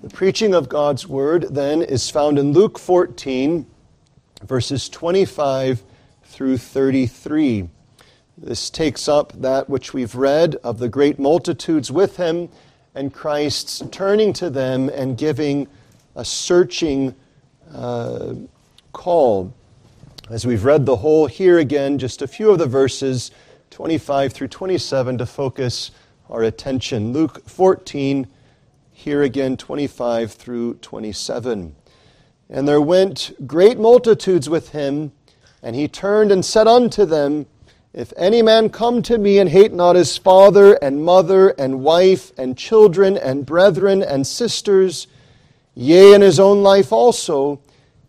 The preaching of God's word then is found in Luke 14, verses 25 through 33. This takes up that which we've read of the great multitudes with him and Christ's turning to them and giving a searching uh, call. As we've read the whole, here again, just a few of the verses, 25 through 27, to focus our attention. Luke 14, here again, 25 through 27. And there went great multitudes with him, and he turned and said unto them, If any man come to me and hate not his father and mother and wife and children and brethren and sisters, yea, and his own life also,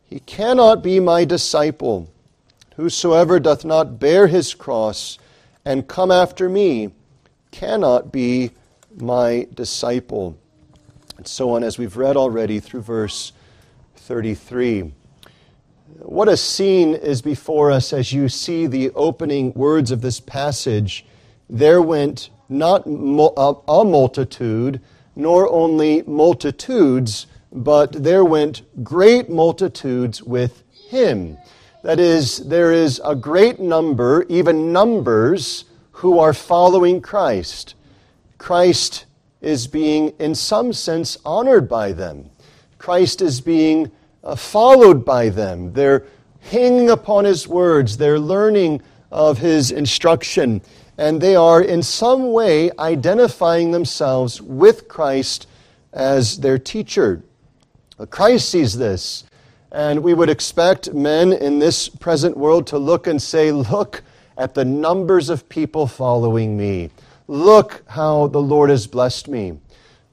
he cannot be my disciple. Whosoever doth not bear his cross and come after me cannot be my disciple. And so on, as we've read already through verse 33. What a scene is before us as you see the opening words of this passage. There went not a multitude, nor only multitudes, but there went great multitudes with him. That is, there is a great number, even numbers, who are following Christ. Christ is being, in some sense, honored by them. Christ is being uh, followed by them. They're hanging upon his words, they're learning of his instruction, and they are in some way identifying themselves with Christ as their teacher. Christ sees this. And we would expect men in this present world to look and say, Look at the numbers of people following me. Look how the Lord has blessed me.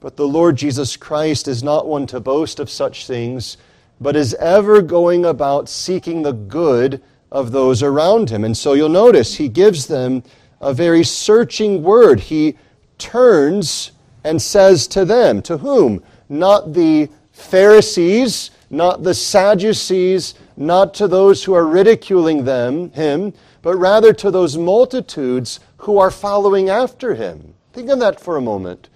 But the Lord Jesus Christ is not one to boast of such things, but is ever going about seeking the good of those around him. And so you'll notice he gives them a very searching word. He turns and says to them, to whom? Not the Pharisees, not the Sadducees, not to those who are ridiculing them, him, but rather to those multitudes who are following after him. Think of that for a moment.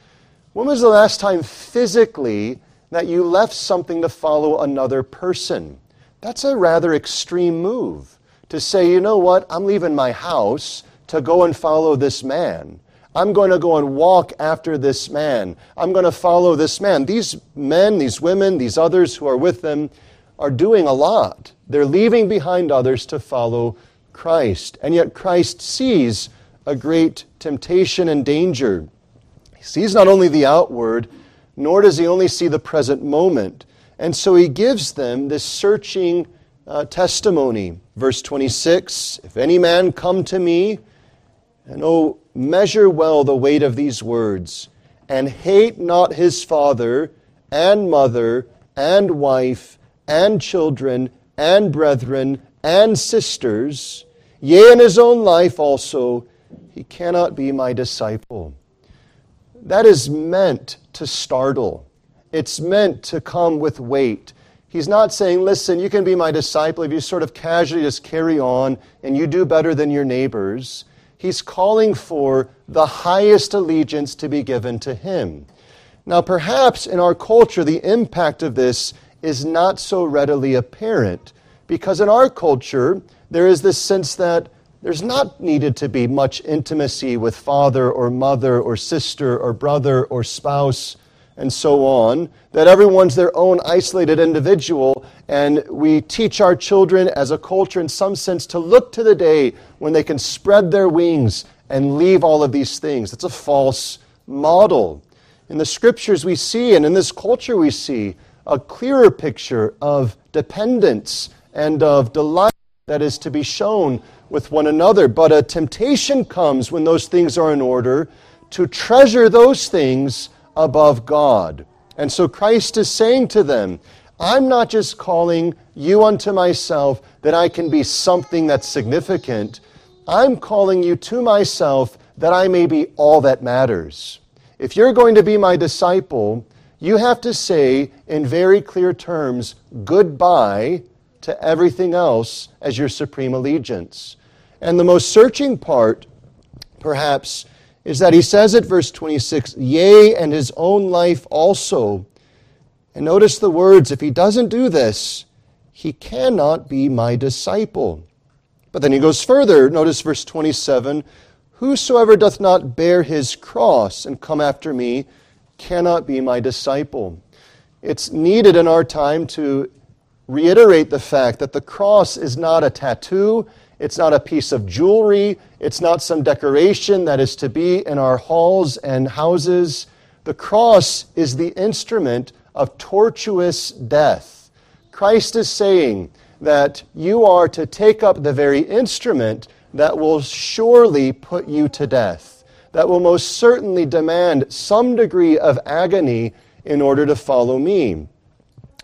When was the last time physically that you left something to follow another person? That's a rather extreme move to say, you know what, I'm leaving my house to go and follow this man. I'm going to go and walk after this man. I'm going to follow this man. These men, these women, these others who are with them are doing a lot. They're leaving behind others to follow Christ. And yet Christ sees a great temptation and danger. He sees not only the outward, nor does he only see the present moment. And so he gives them this searching uh, testimony. Verse 26 If any man come to me, and oh, measure well the weight of these words, and hate not his father and mother and wife and children and brethren and sisters, yea, in his own life also, he cannot be my disciple. That is meant to startle. It's meant to come with weight. He's not saying, listen, you can be my disciple if you sort of casually just carry on and you do better than your neighbors. He's calling for the highest allegiance to be given to him. Now, perhaps in our culture, the impact of this is not so readily apparent because in our culture, there is this sense that there's not needed to be much intimacy with father or mother or sister or brother or spouse and so on, that everyone's their own isolated individual, and we teach our children as a culture, in some sense, to look to the day when they can spread their wings and leave all of these things. It's a false model. In the scriptures, we see, and in this culture, we see a clearer picture of dependence and of delight that is to be shown with one another. But a temptation comes when those things are in order to treasure those things above God. And so Christ is saying to them, I'm not just calling you unto myself that I can be something that's significant. I'm calling you to myself that I may be all that matters. If you're going to be my disciple, you have to say in very clear terms goodbye to everything else as your supreme allegiance. And the most searching part, perhaps, is that he says at verse 26, Yea, and his own life also, And notice the words if he doesn't do this, he cannot be my disciple. But then he goes further. Notice verse 27 Whosoever doth not bear his cross and come after me cannot be my disciple. It's needed in our time to reiterate the fact that the cross is not a tattoo, it's not a piece of jewelry, it's not some decoration that is to be in our halls and houses. The cross is the instrument of tortuous death. Christ is saying that you are to take up the very instrument that will surely put you to death, that will most certainly demand some degree of agony in order to follow me.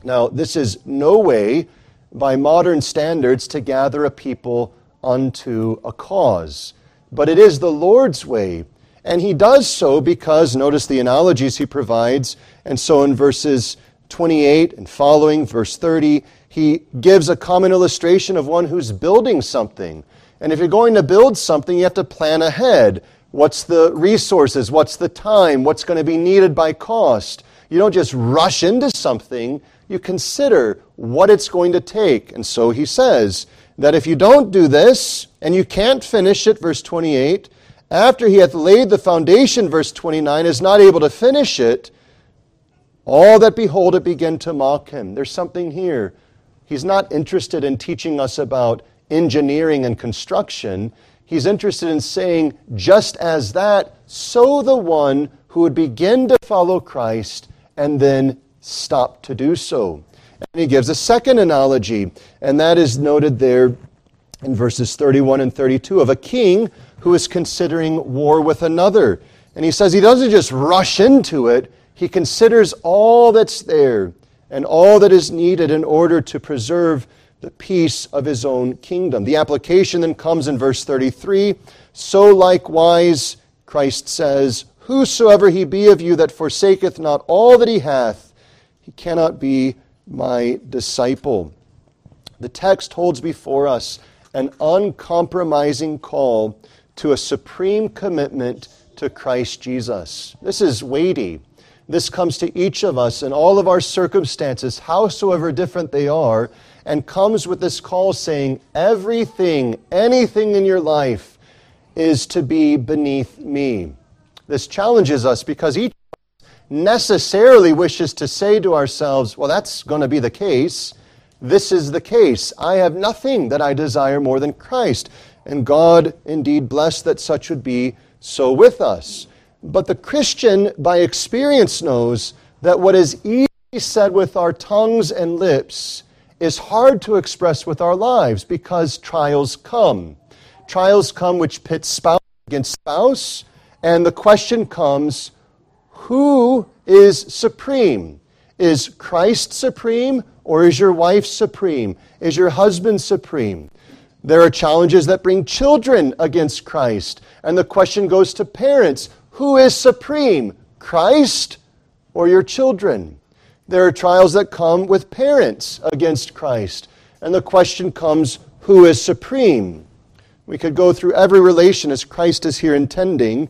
Now, this is no way, by modern standards, to gather a people unto a cause, but it is the Lord's way. And he does so because, notice the analogies he provides, and so in verses 28 and following, verse 30, he gives a common illustration of one who's building something. And if you're going to build something, you have to plan ahead. What's the resources? What's the time? What's going to be needed by cost? You don't just rush into something, you consider what it's going to take. And so he says that if you don't do this, and you can't finish it, verse 28, after he hath laid the foundation, verse 29, is not able to finish it, all that behold it begin to mock him. There's something here. He's not interested in teaching us about engineering and construction. He's interested in saying, just as that, so the one who would begin to follow Christ and then stop to do so. And he gives a second analogy, and that is noted there in verses 31 and 32 of a king who is considering war with another. And he says he doesn't just rush into it, he considers all that's there and all that is needed in order to preserve the peace of his own kingdom. The application then comes in verse 33 So likewise, Christ says, Whosoever he be of you that forsaketh not all that he hath, he cannot be my disciple. The text holds before us an uncompromising call to a supreme commitment to Christ Jesus. This is weighty. This comes to each of us in all of our circumstances, howsoever different they are, and comes with this call saying, everything, anything in your life is to be beneath me. This challenges us because each necessarily wishes to say to ourselves, well, that's going to be the case. This is the case. I have nothing that I desire more than Christ. And God indeed blessed that such would be so with us. But the Christian, by experience, knows that what is easily said with our tongues and lips is hard to express with our lives because trials come. Trials come which pit spouse against spouse, and the question comes who is supreme? Is Christ supreme or is your wife supreme? Is your husband supreme? There are challenges that bring children against Christ, and the question goes to parents who is supreme, Christ or your children? There are trials that come with parents against Christ. And the question comes who is supreme? We could go through every relation as Christ is here intending,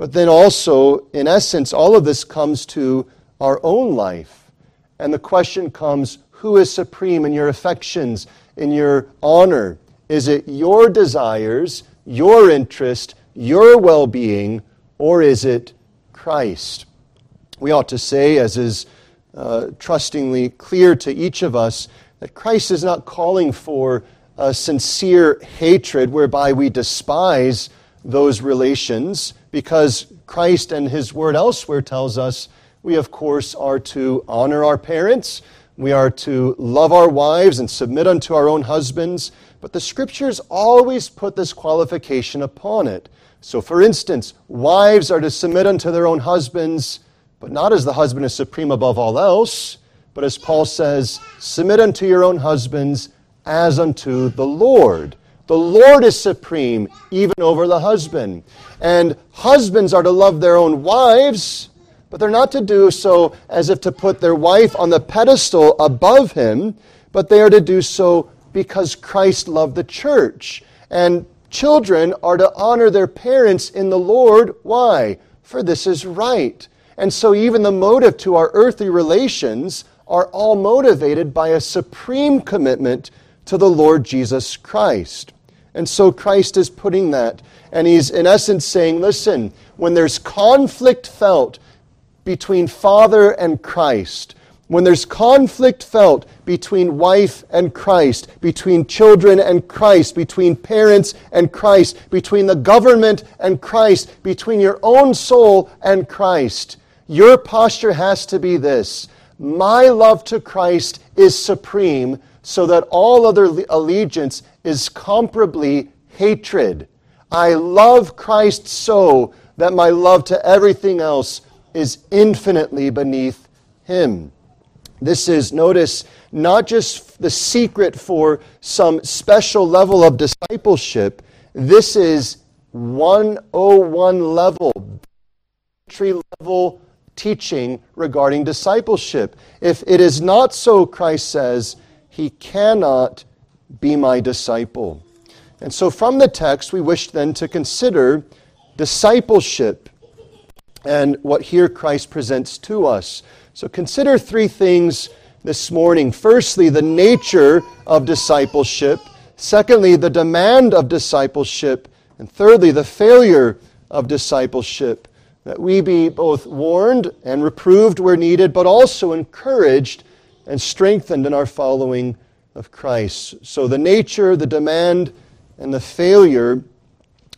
but then also, in essence, all of this comes to our own life. And the question comes who is supreme in your affections, in your honor? Is it your desires, your interest, your well being, or is it Christ? We ought to say, as is uh, trustingly clear to each of us that Christ is not calling for a sincere hatred whereby we despise those relations, because Christ and His Word elsewhere tells us we, of course, are to honor our parents, we are to love our wives and submit unto our own husbands, but the Scriptures always put this qualification upon it. So, for instance, wives are to submit unto their own husbands but not as the husband is supreme above all else, but as Paul says, submit unto your own husbands as unto the Lord. The Lord is supreme even over the husband. And husbands are to love their own wives, but they're not to do so as if to put their wife on the pedestal above him, but they are to do so because Christ loved the church. And children are to honor their parents in the Lord. Why? For this is right. And so, even the motive to our earthly relations are all motivated by a supreme commitment to the Lord Jesus Christ. And so, Christ is putting that. And he's, in essence, saying, listen, when there's conflict felt between Father and Christ, when there's conflict felt between wife and Christ, between children and Christ, between parents and Christ, between the government and Christ, between your own soul and Christ, your posture has to be this My love to Christ is supreme, so that all other allegiance is comparably hatred. I love Christ so that my love to everything else is infinitely beneath him. This is, notice, not just the secret for some special level of discipleship. This is 101 level, entry level teaching regarding discipleship. If it is not so, Christ says, he cannot be my disciple. And so, from the text, we wish then to consider discipleship and what here Christ presents to us. So consider three things this morning. Firstly, the nature of discipleship. Secondly, the demand of discipleship. And thirdly, the failure of discipleship. That we be both warned and reproved where needed, but also encouraged and strengthened in our following of Christ. So the nature, the demand, and the failure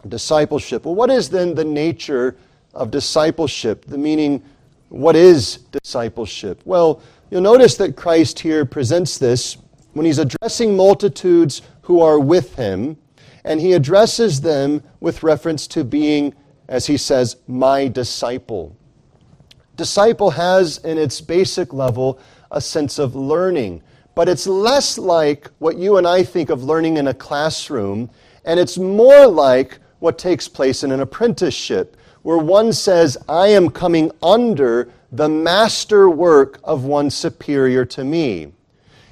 discipleship. Well, what is then the nature of discipleship? The meaning what is discipleship? Well, you'll notice that Christ here presents this when he's addressing multitudes who are with him, and he addresses them with reference to being, as he says, my disciple. Disciple has, in its basic level, a sense of learning, but it's less like what you and I think of learning in a classroom, and it's more like what takes place in an apprenticeship where one says, I am coming under the master work of one superior to me.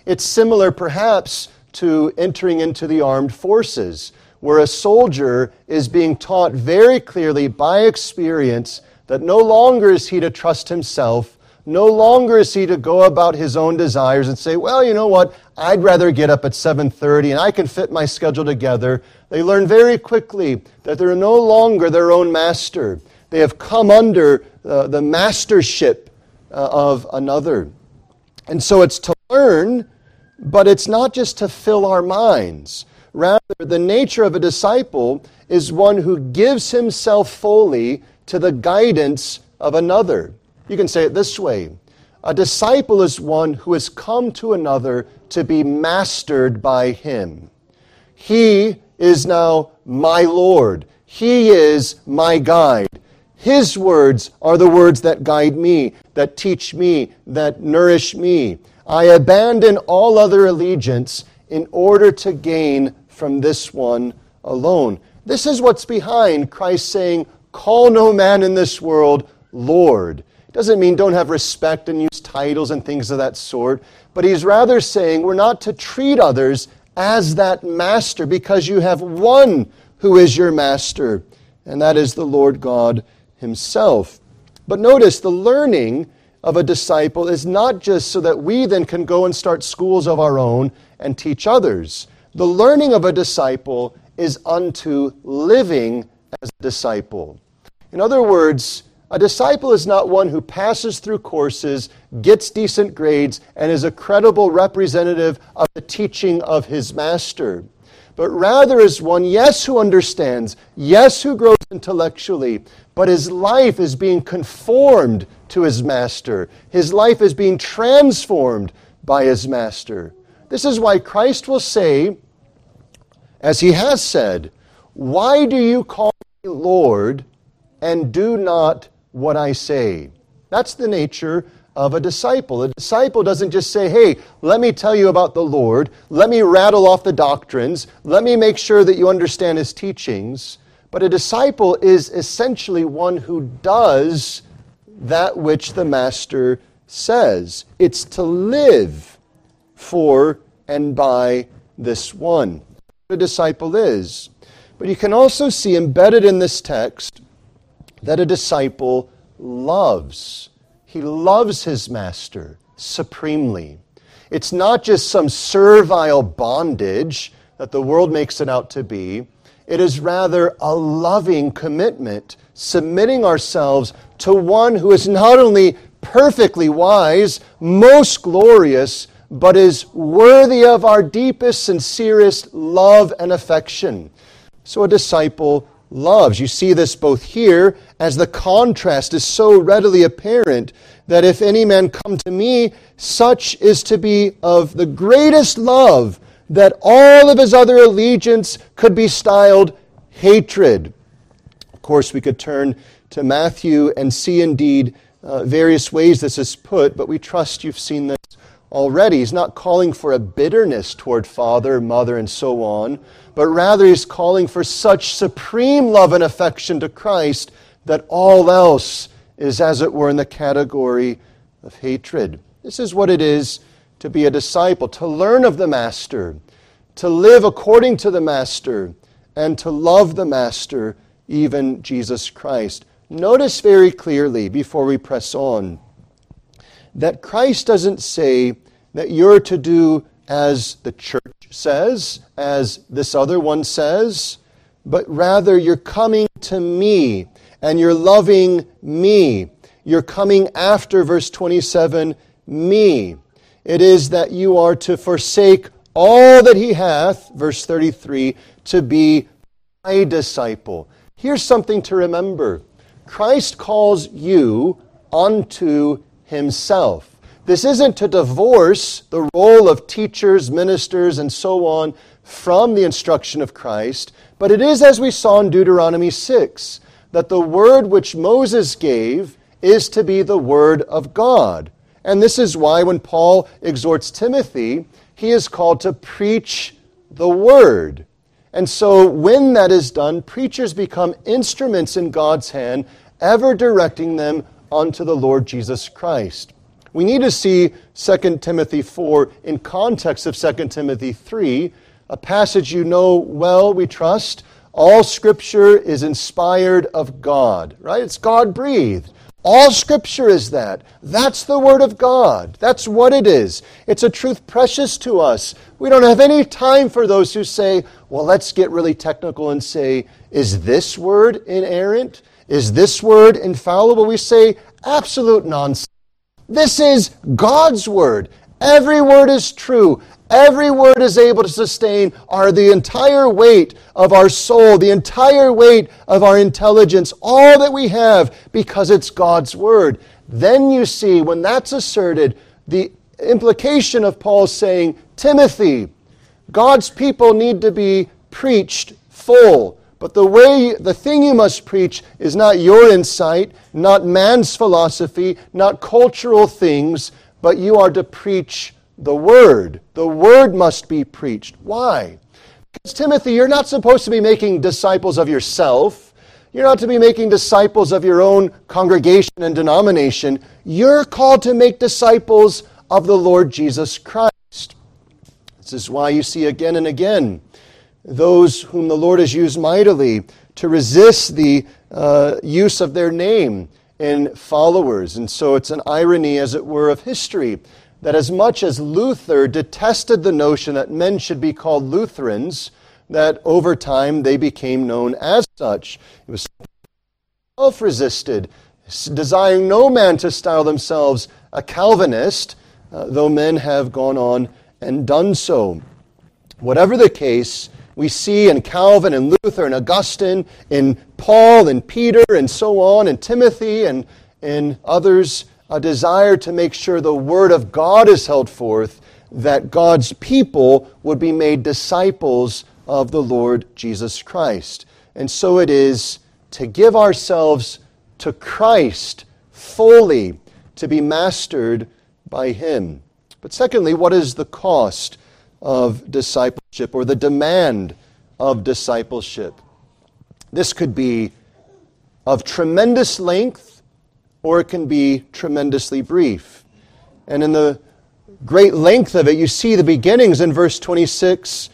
It's similar, perhaps, to entering into the armed forces, where a soldier is being taught very clearly by experience that no longer is he to trust himself, no longer is he to go about his own desires and say, well, you know what, I'd rather get up at 7:30 and I can fit my schedule together. They learn very quickly that they're no longer their own master. They have come under uh, the mastership uh, of another. And so it's to learn, but it's not just to fill our minds. Rather, the nature of a disciple is one who gives himself fully to the guidance of another. You can say it this way a disciple is one who has come to another to be mastered by him. He is now my Lord. He is my guide. His words are the words that guide me, that teach me, that nourish me. I abandon all other allegiance in order to gain from this one alone. This is what's behind Christ saying, Call no man in this world Lord. Doesn't mean don't have respect and use titles and things of that sort, but he's rather saying we're not to treat others as that master because you have one who is your master, and that is the Lord God himself. But notice the learning of a disciple is not just so that we then can go and start schools of our own and teach others. The learning of a disciple is unto living as a disciple. In other words, a disciple is not one who passes through courses, gets decent grades, and is a credible representative of the teaching of his master but rather is one, yes, who understands, yes, who grows intellectually, but his life is being conformed to his master. His life is being transformed by his master. This is why Christ will say, as he has said, Why do you call me Lord and do not what I say? That's the nature of a disciple. A disciple doesn't just say, hey, let me tell you about the Lord, let me rattle off the doctrines, let me make sure that you understand his teachings. But a disciple is essentially one who does that which the master says. It's to live for and by this one. A disciple is. But you can also see embedded in this text that a disciple loves. He loves his master supremely. It's not just some servile bondage that the world makes it out to be. It is rather a loving commitment, submitting ourselves to one who is not only perfectly wise, most glorious, but is worthy of our deepest, sincerest love and affection. So a disciple loves. You see this both here as the contrast is so readily apparent that if any man come to me, such is to be of the greatest love that all of his other allegiance could be styled hatred. Of course, we could turn to Matthew and see indeed uh, various ways this is put, but we trust you've seen this already. He's not calling for a bitterness toward father, mother, and so on, but rather he's calling for such supreme love and affection to Christ that all else is, as it were, in the category of hatred. This is what it is to be a disciple, to learn of the Master, to live according to the Master, and to love the Master, even Jesus Christ. Notice very clearly before we press on that Christ doesn't say that you're to do as the church says, as this other one says, but rather you're coming to me and you're loving me. You're coming after verse 27, me. It is that you are to forsake all that he hath, verse 33, to be my disciple. Here's something to remember Christ calls you unto himself. This isn't to divorce the role of teachers, ministers, and so on from the instruction of Christ, but it is, as we saw in Deuteronomy 6, that the word which Moses gave is to be the word of God. And this is why when Paul exhorts Timothy, he is called to preach the word. And so when that is done, preachers become instruments in God's hand, ever directing them unto the Lord Jesus Christ. We need to see 2 Timothy 4 in context of 2 Timothy 3, a passage you know well, we trust. All scripture is inspired of God, right? It's God breathed. All scripture is that. That's the word of God. That's what it is. It's a truth precious to us. We don't have any time for those who say, well, let's get really technical and say, is this word inerrant? Is this word infallible? We say, absolute nonsense. This is God's word. Every word is true. Every word is able to sustain our the entire weight of our soul, the entire weight of our intelligence, all that we have because it's God's word. Then you see when that's asserted the implication of Paul saying, Timothy, God's people need to be preached full. But the way, the thing you must preach is not your insight, not man's philosophy, not cultural things, but you are to preach the Word. The Word must be preached. Why? Because, Timothy, you're not supposed to be making disciples of yourself. You're not to be making disciples of your own congregation and denomination. You're called to make disciples of the Lord Jesus Christ. This is why you see again and again those whom the Lord has used mightily to resist the uh, use of their name in followers. And so it's an irony, as it were, of history that as much as Luther detested the notion that men should be called Lutherans, that over time they became known as such. It was self resisted, desiring no man to style themselves a Calvinist, uh, though men have gone on and done so. Whatever the case, we see in Calvin and Luther and Augustine, in Paul and Peter and so on, and Timothy and, and others, a desire to make sure the Word of God is held forth, that God's people would be made disciples of the Lord Jesus Christ. And so it is to give ourselves to Christ fully, to be mastered by Him. But secondly, what is the cost of discipleship or the demand of discipleship. This could be of tremendous length or it can be tremendously brief. And in the great length of it, you see the beginnings in verse 26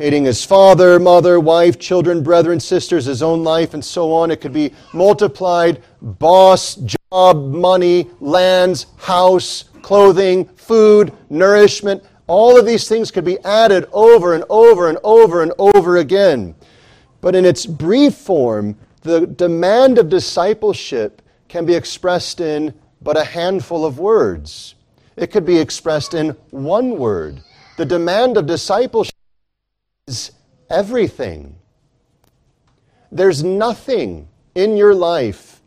hating his father, mother, wife, children, brethren, sisters, his own life, and so on. It could be multiplied boss, job, money, lands, house, clothing, food, nourishment. All of these things could be added over and over and over and over again. But in its brief form, the demand of discipleship can be expressed in but a handful of words. It could be expressed in one word. The demand of discipleship is everything. There's nothing in your life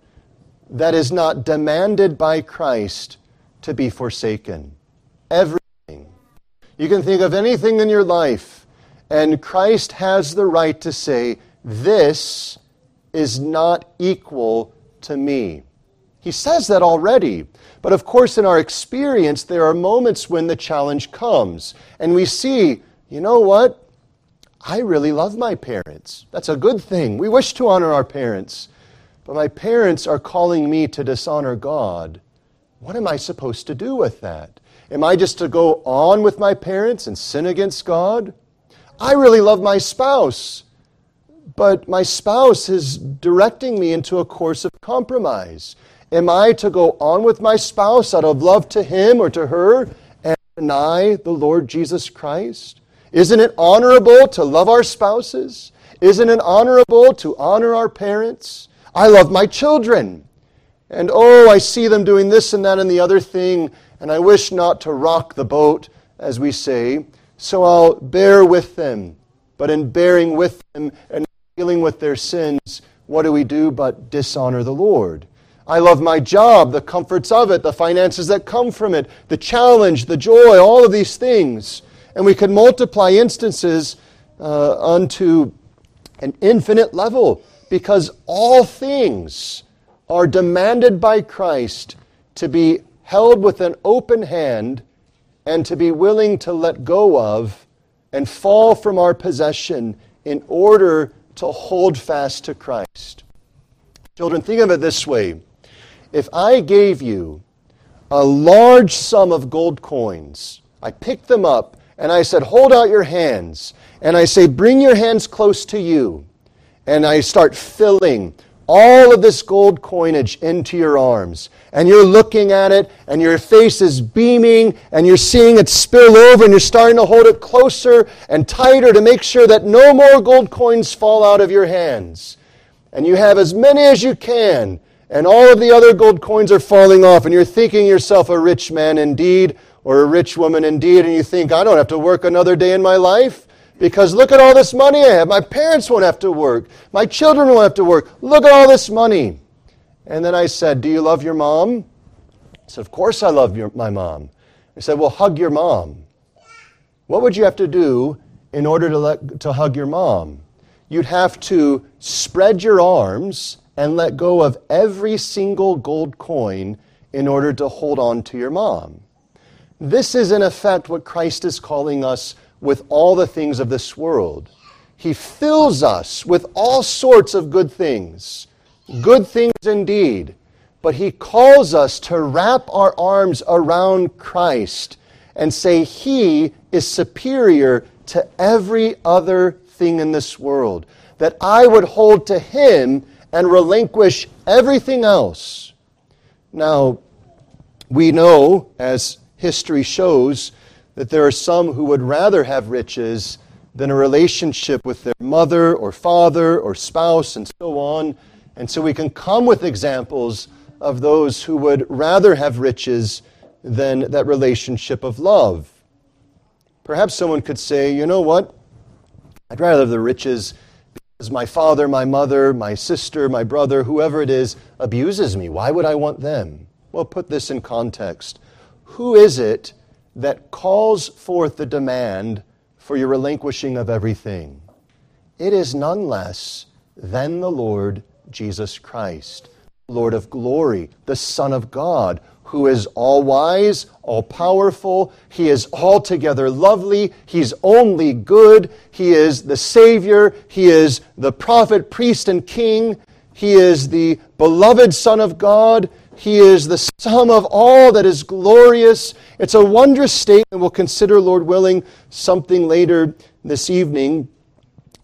that is not demanded by Christ to be forsaken. Everything. You can think of anything in your life, and Christ has the right to say, This is not equal to me. He says that already. But of course, in our experience, there are moments when the challenge comes, and we see, you know what? I really love my parents. That's a good thing. We wish to honor our parents. But my parents are calling me to dishonor God. What am I supposed to do with that? Am I just to go on with my parents and sin against God? I really love my spouse, but my spouse is directing me into a course of compromise. Am I to go on with my spouse out of love to him or to her and deny the Lord Jesus Christ? Isn't it honorable to love our spouses? Isn't it honorable to honor our parents? I love my children. And oh, I see them doing this and that and the other thing, and I wish not to rock the boat, as we say. So I'll bear with them. But in bearing with them and dealing with their sins, what do we do but dishonor the Lord? I love my job, the comforts of it, the finances that come from it, the challenge, the joy, all of these things. And we could multiply instances uh, unto an infinite level because all things are demanded by Christ to be held with an open hand and to be willing to let go of and fall from our possession in order to hold fast to Christ. Children, think of it this way. If I gave you a large sum of gold coins, I picked them up and I said, Hold out your hands. And I say, Bring your hands close to you. And I start filling all of this gold coinage into your arms. And you're looking at it, and your face is beaming, and you're seeing it spill over, and you're starting to hold it closer and tighter to make sure that no more gold coins fall out of your hands. And you have as many as you can, and all of the other gold coins are falling off, and you're thinking yourself a rich man indeed or a rich woman indeed, and you think, I don't have to work another day in my life because look at all this money I have. My parents won't have to work. My children won't have to work. Look at all this money. And then I said, Do you love your mom? I said, Of course I love your, my mom. I said, Well, hug your mom. What would you have to do in order to, let, to hug your mom? You'd have to spread your arms and let go of every single gold coin in order to hold on to your mom. This is, in effect, what Christ is calling us with all the things of this world. He fills us with all sorts of good things, good things indeed. But He calls us to wrap our arms around Christ and say He is superior to every other thing in this world. That I would hold to Him and relinquish everything else. Now, we know, as history shows that there are some who would rather have riches than a relationship with their mother or father or spouse and so on. And so we can come with examples of those who would rather have riches than that relationship of love. Perhaps someone could say, you know what? I'd rather have the riches because my father, my mother, my sister, my brother, whoever it is, abuses me. Why would I want them? Well, put this in context. Who is it that calls forth the demand for your relinquishing of everything? It is none less than the Lord Jesus Christ, Lord of glory, the Son of God, who is all wise, all powerful. He is altogether lovely. He's only good. He is the Savior. He is the prophet, priest, and king. He is the beloved Son of God. He is the sum of all that is glorious. It's a wondrous statement. We'll consider, Lord willing, something later this evening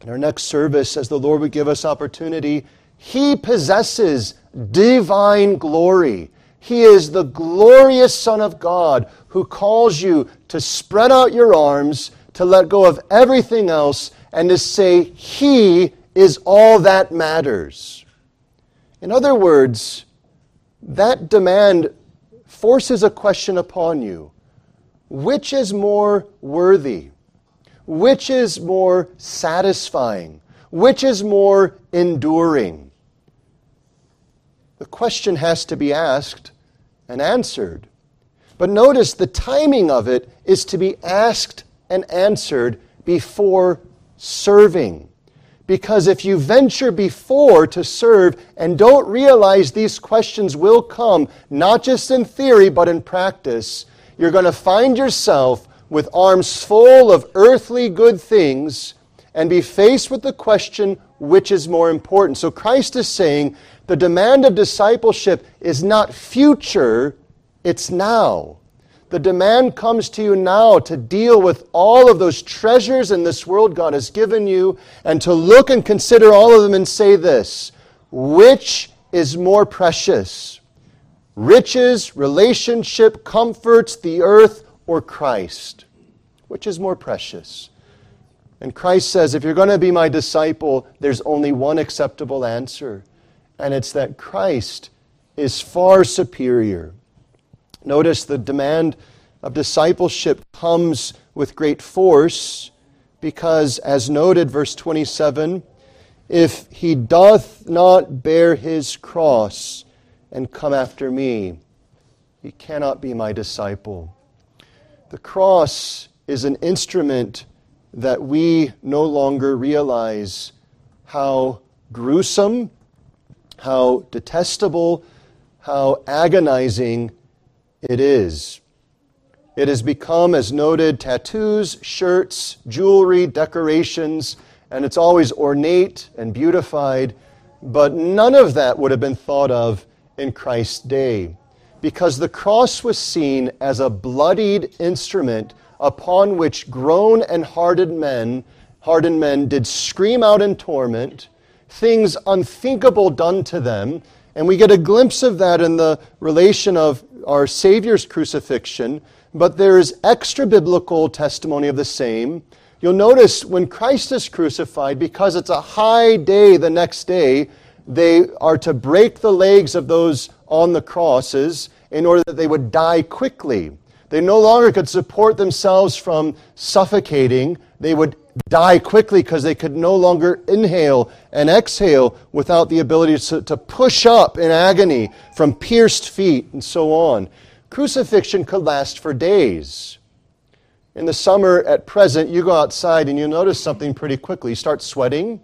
in our next service as the Lord would give us opportunity He possesses divine glory. He is the glorious Son of God who calls you to spread out your arms, to let go of everything else, and to say, He is all that matters. In other words, that demand forces a question upon you which is more worthy? Which is more satisfying? Which is more enduring? The question has to be asked and answered. But notice the timing of it is to be asked and answered before serving. Because if you venture before to serve and don't realize these questions will come, not just in theory, but in practice, you're going to find yourself with arms full of earthly good things and be faced with the question which is more important. So Christ is saying the demand of discipleship is not future, it's now. The demand comes to you now to deal with all of those treasures in this world God has given you and to look and consider all of them and say this which is more precious? Riches, relationship, comforts, the earth, or Christ? Which is more precious? And Christ says, if you're going to be my disciple, there's only one acceptable answer, and it's that Christ is far superior. Notice the demand of discipleship comes with great force because, as noted, verse 27 if he doth not bear his cross and come after me, he cannot be my disciple. The cross is an instrument that we no longer realize how gruesome, how detestable, how agonizing it is. It has become, as noted, tattoos, shirts, jewelry, decorations, and it's always ornate and beautified, but none of that would have been thought of in Christ's day because the cross was seen as a bloodied instrument upon which grown and hardened men, hardened men did scream out in torment, things unthinkable done to them, and we get a glimpse of that in the relation of our Savior's crucifixion, but there is extra biblical testimony of the same. You'll notice when Christ is crucified, because it's a high day the next day, they are to break the legs of those on the crosses in order that they would die quickly. They no longer could support themselves from suffocating. They would die quickly because they could no longer inhale and exhale without the ability to, to push up in agony from pierced feet and so on. Crucifixion could last for days. In the summer at present, you go outside and you notice something pretty quickly. You start sweating,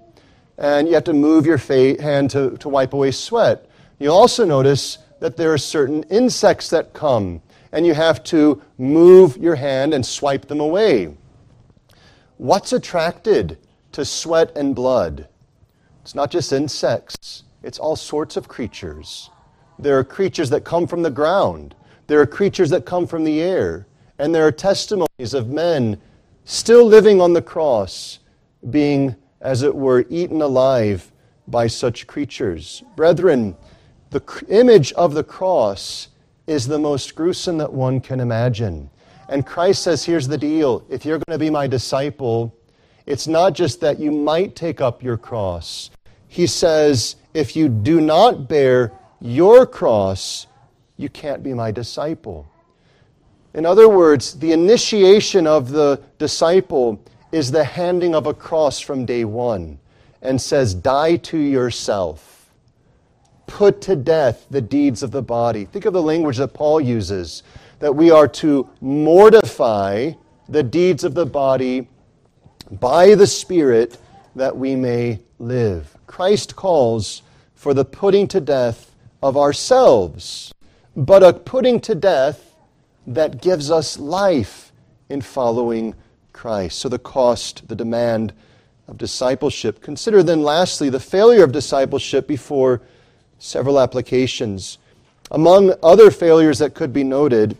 and you have to move your hand to, to wipe away sweat. You also notice that there are certain insects that come, and you have to move your hand and swipe them away. What's attracted to sweat and blood? It's not just insects, it's all sorts of creatures. There are creatures that come from the ground, there are creatures that come from the air, and there are testimonies of men still living on the cross being, as it were, eaten alive by such creatures. Brethren, the image of the cross is the most gruesome that one can imagine. And Christ says, here's the deal. If you're going to be my disciple, it's not just that you might take up your cross. He says, if you do not bear your cross, you can't be my disciple. In other words, the initiation of the disciple is the handing of a cross from day one and says, Die to yourself. Put to death the deeds of the body. Think of the language that Paul uses that we are to mortify the deeds of the body by the Spirit that we may live. Christ calls for the putting to death of ourselves, but a putting to death that gives us life in following Christ. So, the cost, the demand of discipleship. Consider then, lastly, the failure of discipleship before several applications. Among other failures that could be noted,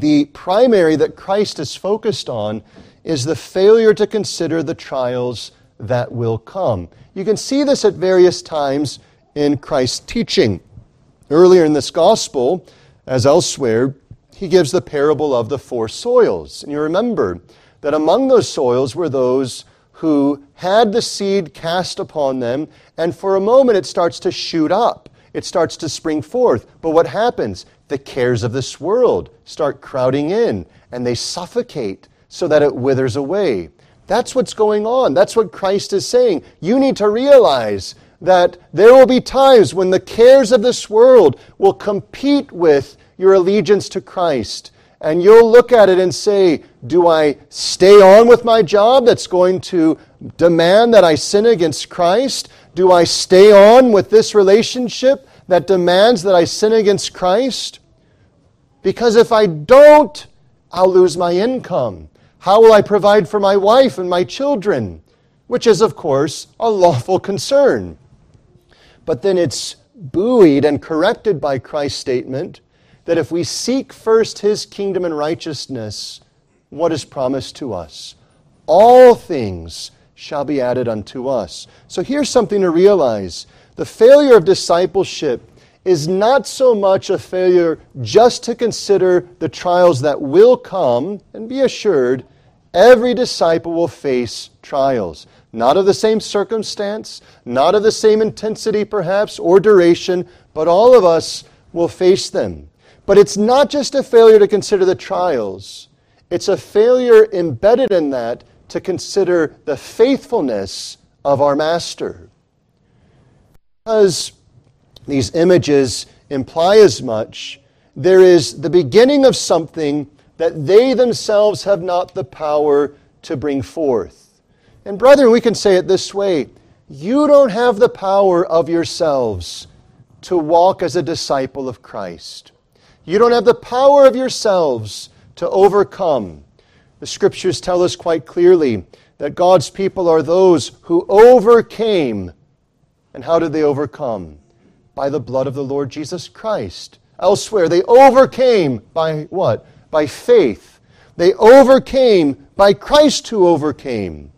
the primary that Christ is focused on is the failure to consider the trials that will come. You can see this at various times in Christ's teaching. Earlier in this gospel, as elsewhere, he gives the parable of the four soils. And you remember that among those soils were those who had the seed cast upon them, and for a moment it starts to shoot up. It starts to spring forth. But what happens? The cares of this world start crowding in, and they suffocate so that it withers away. That's what's going on. That's what Christ is saying. You need to realize that there will be times when the cares of this world will compete with your allegiance to Christ. And you'll look at it and say, Do I stay on with my job that's going to demand that I sin against Christ? Do I stay on with this relationship that demands that I sin against Christ? Because if I don't, I'll lose my income. How will I provide for my wife and my children? Which is, of course, a lawful concern. But then it's buoyed and corrected by Christ's statement that if we seek first his kingdom and righteousness, what is promised to us? All things shall be added unto us. So here's something to realize the failure of discipleship is not so much a failure just to consider the trials that will come, and be assured, every disciple will face trials. Not of the same circumstance, not of the same intensity perhaps, or duration, but all of us will face them. But it's not just a failure to consider the trials, it's a failure embedded in that to consider the faithfulness of our Master. Because these images imply as much, there is the beginning of something that they themselves have not the power to bring forth. And, brethren, we can say it this way you don't have the power of yourselves to walk as a disciple of Christ. You don't have the power of yourselves to overcome. The scriptures tell us quite clearly that God's people are those who overcame. And how did they overcome? By the blood of the Lord Jesus Christ. Elsewhere, they overcame by what? By faith. They overcame by Christ who overcame.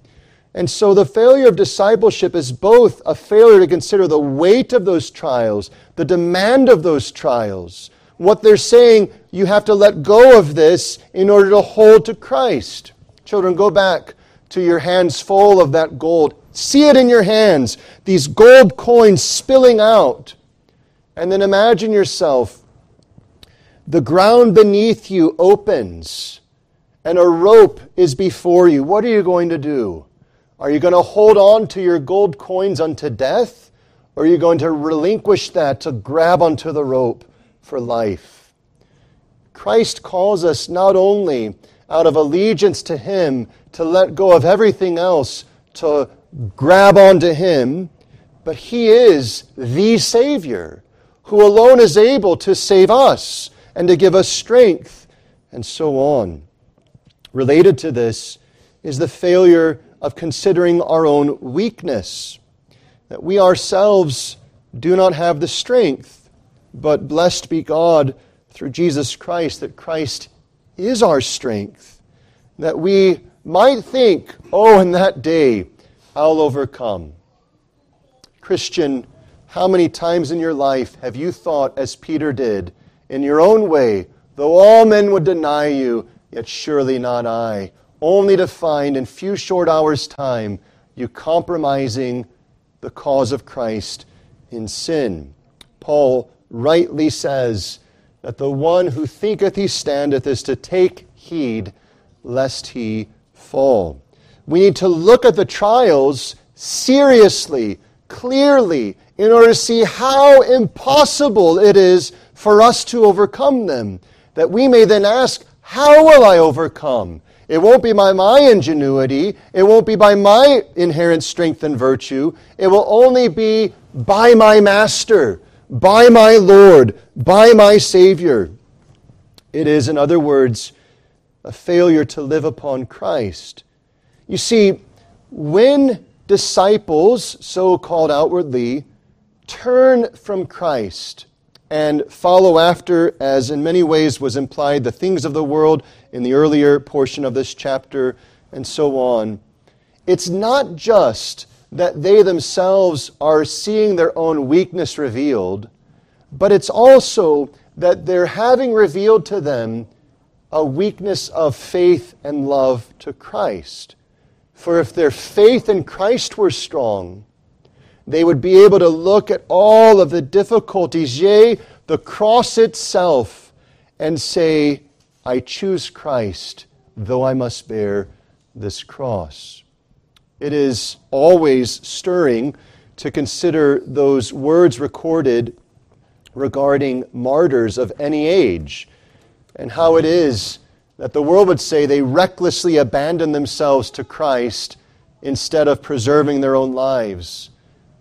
And so the failure of discipleship is both a failure to consider the weight of those trials, the demand of those trials, what they're saying, you have to let go of this in order to hold to Christ. Children, go back to your hands full of that gold. See it in your hands, these gold coins spilling out. And then imagine yourself, the ground beneath you opens, and a rope is before you. What are you going to do? Are you going to hold on to your gold coins unto death? Or are you going to relinquish that to grab onto the rope? For life. Christ calls us not only out of allegiance to Him to let go of everything else, to grab onto Him, but He is the Savior who alone is able to save us and to give us strength, and so on. Related to this is the failure of considering our own weakness, that we ourselves do not have the strength but blessed be God through Jesus Christ, that Christ is our strength, that we might think, oh, in that day I'll overcome. Christian, how many times in your life have you thought, as Peter did, in your own way, though all men would deny you, yet surely not I, only to find in few short hours' time you compromising the cause of Christ in sin? Paul rightly says that the one who thinketh he standeth is to take heed lest he fall. We need to look at the trials seriously, clearly, in order to see how impossible it is for us to overcome them. That we may then ask, How will I overcome? It won't be by my ingenuity. It won't be by my inherent strength and virtue. It will only be by my Master by my Lord, by my Savior. It is, in other words, a failure to live upon Christ. You see, when disciples, so called outwardly, turn from Christ and follow after, as in many ways was implied, the things of the world in the earlier portion of this chapter, and so on, it's not just that they themselves are seeing their own weakness revealed, but it's also that they're having revealed to them a weakness of faith and love to Christ. For if their faith in Christ were strong, they would be able to look at all of the difficulties, yea, the cross itself, and say, I choose Christ, though I must bear this cross. It is always stirring to consider those words recorded regarding martyrs of any age and how it is that the world would say they recklessly abandon themselves to Christ instead of preserving their own lives.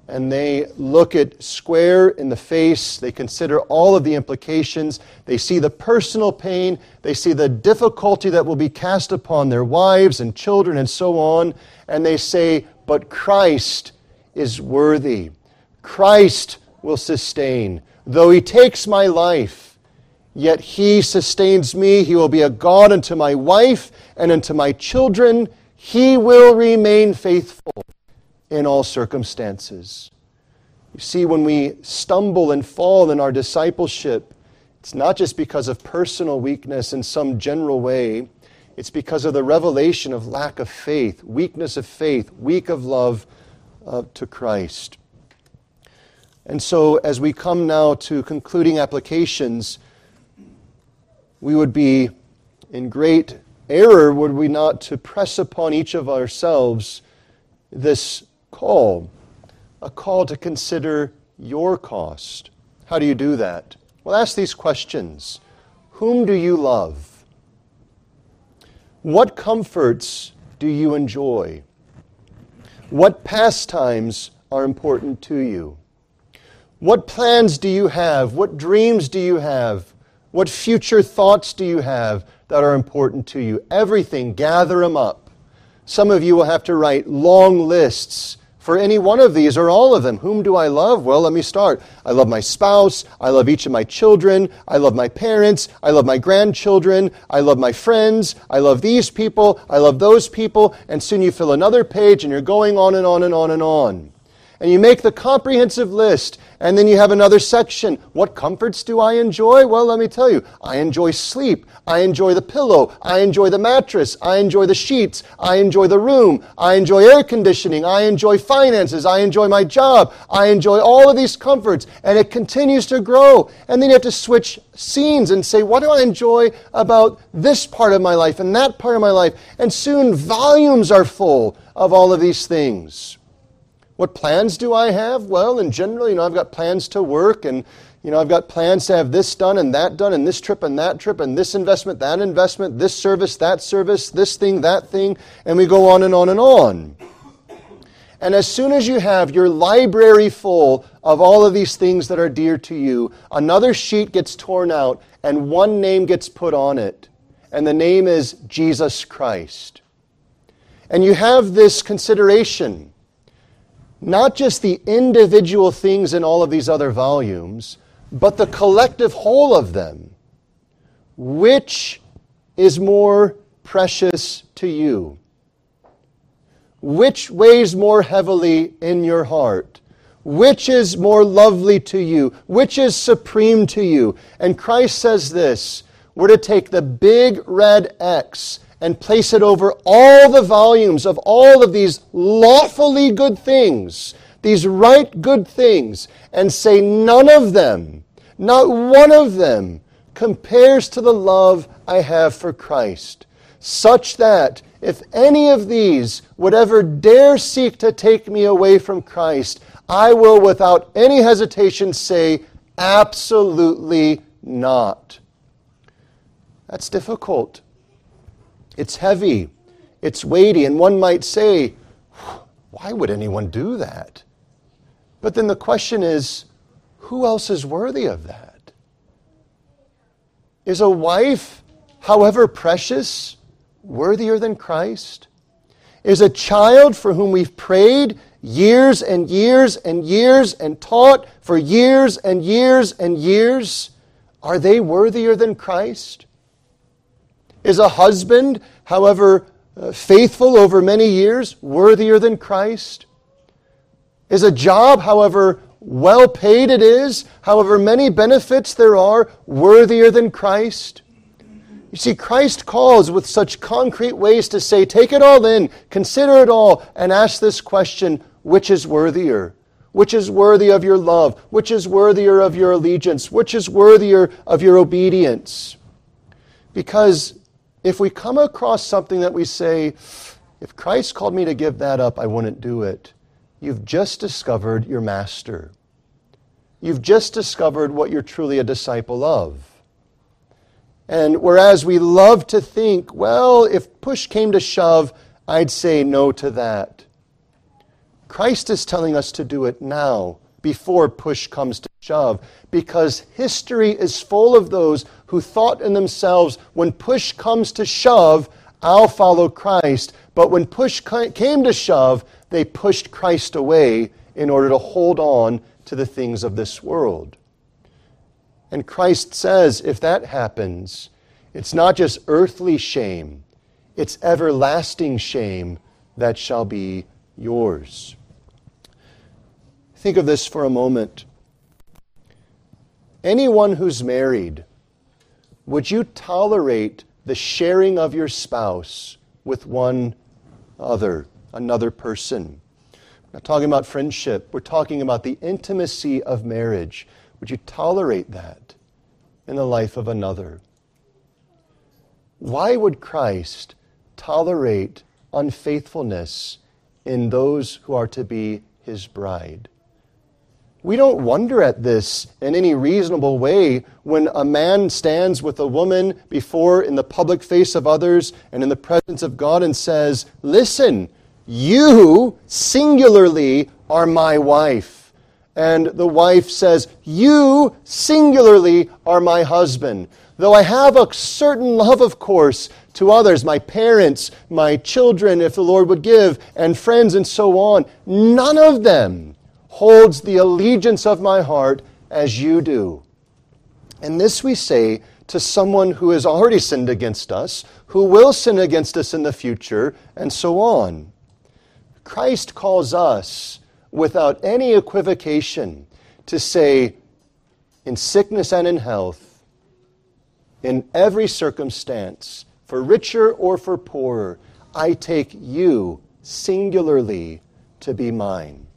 And they look it square in the face. They consider all of the implications. They see the personal pain. They see the difficulty that will be cast upon their wives and children and so on. And they say, But Christ is worthy. Christ will sustain. Though he takes my life, yet he sustains me. He will be a God unto my wife and unto my children. He will remain faithful in all circumstances. You see, when we stumble and fall in our discipleship, it's not just because of personal weakness in some general way, it's because of the revelation of lack of faith, weakness of faith, weak of love uh, to Christ. And so, as we come now to concluding applications, we would be in great error, would we not, to press upon each of ourselves this call a call to consider your cost. How do you do that? Well, ask these questions Whom do you love? What comforts do you enjoy? What pastimes are important to you? What plans do you have? What dreams do you have? What future thoughts do you have that are important to you? Everything, gather them up. Some of you will have to write long lists for any one of these or all of them. Whom do I love? Well, let me start. I love my spouse. I love each of my children. I love my parents. I love my grandchildren. I love my friends. I love these people. I love those people. And soon you fill another page and you're going on and on and on and on and you make the comprehensive list, and then you have another section. What comforts do I enjoy? Well, let me tell you. I enjoy sleep. I enjoy the pillow. I enjoy the mattress. I enjoy the sheets. I enjoy the room. I enjoy air conditioning. I enjoy finances. I enjoy my job. I enjoy all of these comforts, and it continues to grow. And then you have to switch scenes and say, what do I enjoy about this part of my life and that part of my life? And soon volumes are full of all of these things. What plans do I have? Well, in general, you know, I've got plans to work and you know, I've got plans to have this done and that done and this trip and that trip and this investment, that investment, this service, that service, this thing, that thing, and we go on and on and on. And as soon as you have your library full of all of these things that are dear to you, another sheet gets torn out and one name gets put on it. And the name is Jesus Christ. And you have this consideration not just the individual things in all of these other volumes, but the collective whole of them. Which is more precious to you? Which weighs more heavily in your heart? Which is more lovely to you? Which is supreme to you? And Christ says this we're to take the big red X and place it over all the volumes of all of these lawfully good things, these right good things, and say none of them, not one of them, compares to the love I have for Christ, such that if any of these would ever dare seek to take me away from Christ, I will without any hesitation say, absolutely not. That's difficult. It's heavy, it's weighty, and one might say, why would anyone do that? But then the question is, who else is worthy of that? Is a wife, however precious, worthier than Christ? Is a child for whom we've prayed years and years and years and taught for years and years and years, are they worthier than Christ? Is a husband, however uh, faithful over many years worthier than Christ? Is a job, however well paid it is, however many benefits there are, worthier than Christ? You see, Christ calls with such concrete ways to say, take it all in, consider it all, and ask this question which is worthier? Which is worthy of your love? Which is worthier of your allegiance? Which is worthier of your obedience? Because if we come across something that we say, if Christ called me to give that up, I wouldn't do it, you've just discovered your master. You've just discovered what you're truly a disciple of. And whereas we love to think, well, if push came to shove, I'd say no to that. Christ is telling us to do it now, before push comes to shove, because history is full of those who thought in themselves, when push comes to shove, I'll follow Christ. But when push came to shove, they pushed Christ away in order to hold on to the things of this world. And Christ says, if that happens, it's not just earthly shame, it's everlasting shame that shall be yours. Think of this for a moment. Anyone who's married, would you tolerate the sharing of your spouse with one other, another person? We're not talking about friendship, we're talking about the intimacy of marriage. Would you tolerate that in the life of another? Why would Christ tolerate unfaithfulness in those who are to be his bride? We don't wonder at this in any reasonable way when a man stands with a woman before in the public face of others and in the presence of God and says, Listen, you singularly are my wife. And the wife says, You singularly are my husband. Though I have a certain love, of course, to others, my parents, my children, if the Lord would give, and friends and so on, none of them holds the allegiance of my heart as you do. And this we say to someone who has already sinned against us, who will sin against us in the future, and so on. Christ calls us without any equivocation to say, in sickness and in health, in every circumstance, for richer or for poorer, I take you singularly to be mine.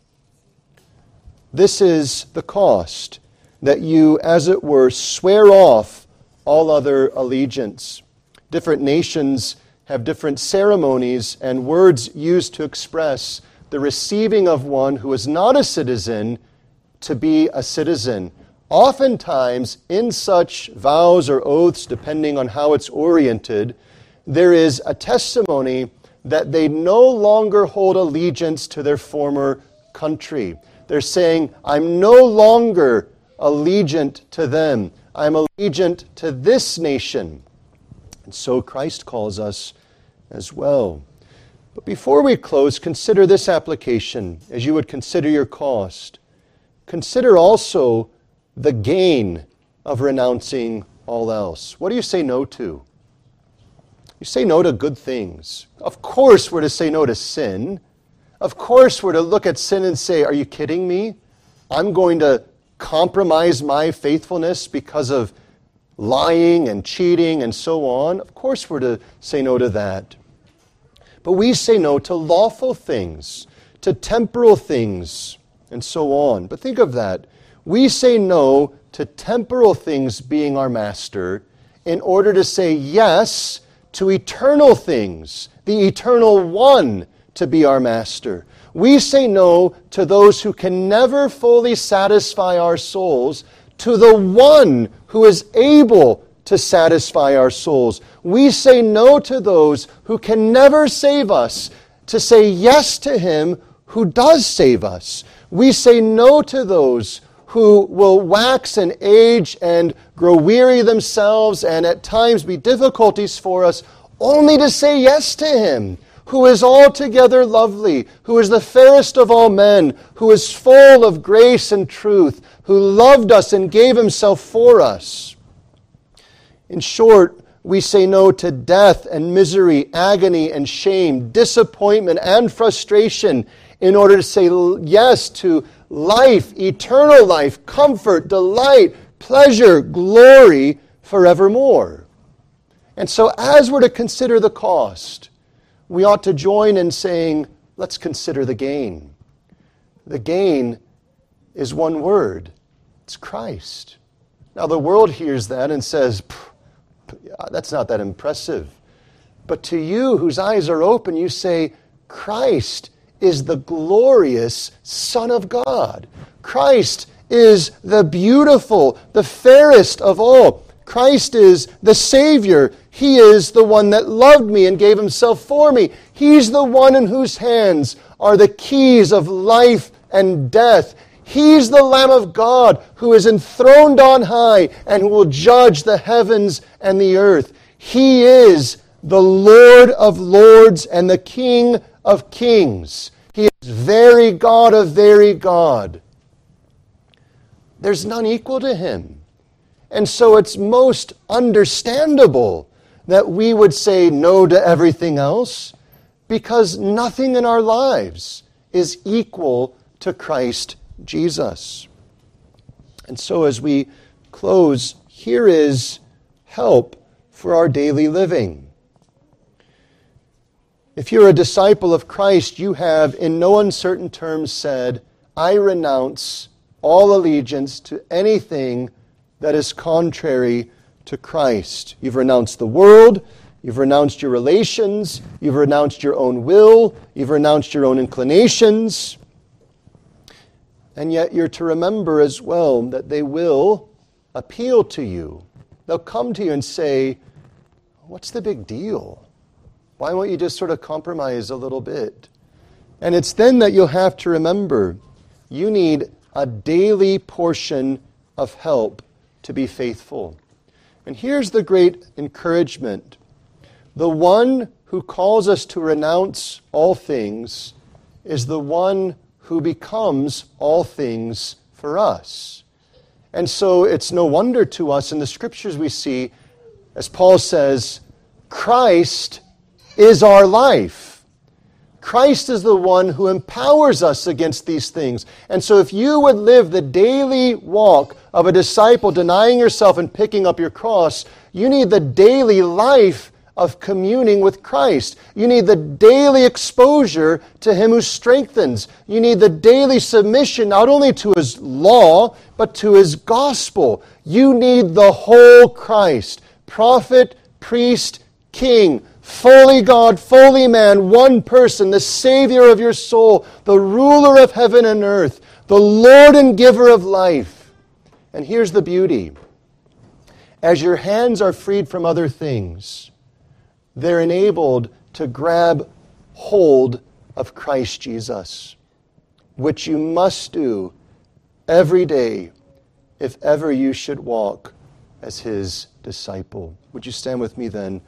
This is the cost that you, as it were, swear off all other allegiance. Different nations have different ceremonies and words used to express the receiving of one who is not a citizen to be a citizen. Oftentimes, in such vows or oaths, depending on how it's oriented, there is a testimony that they no longer hold allegiance to their former country. They're saying, I'm no longer allegiant to them. I'm allegiant to this nation. And so Christ calls us as well. But before we close, consider this application as you would consider your cost. Consider also the gain of renouncing all else. What do you say no to? You say no to good things. Of course, we're to say no to sin. Of course, we're to look at sin and say, Are you kidding me? I'm going to compromise my faithfulness because of lying and cheating and so on. Of course, we're to say no to that. But we say no to lawful things, to temporal things, and so on. But think of that. We say no to temporal things being our master in order to say yes to eternal things, the eternal one to be our master. We say no to those who can never fully satisfy our souls, to the one who is able to satisfy our souls. We say no to those who can never save us, to say yes to him who does save us. We say no to those who will wax and age and grow weary themselves and at times be difficulties for us, only to say yes to him who is altogether lovely, who is the fairest of all men, who is full of grace and truth, who loved us and gave himself for us. In short, we say no to death and misery, agony and shame, disappointment and frustration in order to say yes to life, eternal life, comfort, delight, pleasure, glory forevermore. And so, as we're to consider the cost, we ought to join in saying, let's consider the gain. The gain is one word it's Christ. Now, the world hears that and says, that's not that impressive. But to you, whose eyes are open, you say, Christ is the glorious Son of God. Christ is the beautiful, the fairest of all. Christ is the Savior. He is the one that loved me and gave Himself for me. He's the one in whose hands are the keys of life and death. He's the Lamb of God who is enthroned on high and who will judge the heavens and the earth. He is the Lord of lords and the King of kings. He is very God of very God. There's none equal to him. And so it's most understandable that we would say no to everything else because nothing in our lives is equal to Christ Jesus. And so, as we close, here is help for our daily living. If you're a disciple of Christ, you have, in no uncertain terms, said, I renounce all allegiance to anything that is contrary to Christ. You've renounced the world, you've renounced your relations, you've renounced your own will, you've renounced your own inclinations. And yet you're to remember as well that they will appeal to you. They'll come to you and say, What's the big deal? Why won't you just sort of compromise a little bit? And it's then that you'll have to remember you need a daily portion of help to be faithful. And here's the great encouragement the one who calls us to renounce all things is the one who becomes all things for us. And so it's no wonder to us in the scriptures we see, as Paul says, Christ is our life. Christ is the one who empowers us against these things. And so, if you would live the daily walk of a disciple, denying yourself and picking up your cross, you need the daily life of communing with Christ. You need the daily exposure to Him who strengthens. You need the daily submission not only to His law, but to His gospel. You need the whole Christ prophet, priest, king, fully God, fully man, one person, the Savior of your soul, the ruler of heaven and earth, the Lord and giver of life. And here's the beauty as your hands are freed from other things, they're enabled to grab hold of Christ Jesus, which you must do every day if ever you should walk as his disciple. Would you stand with me then?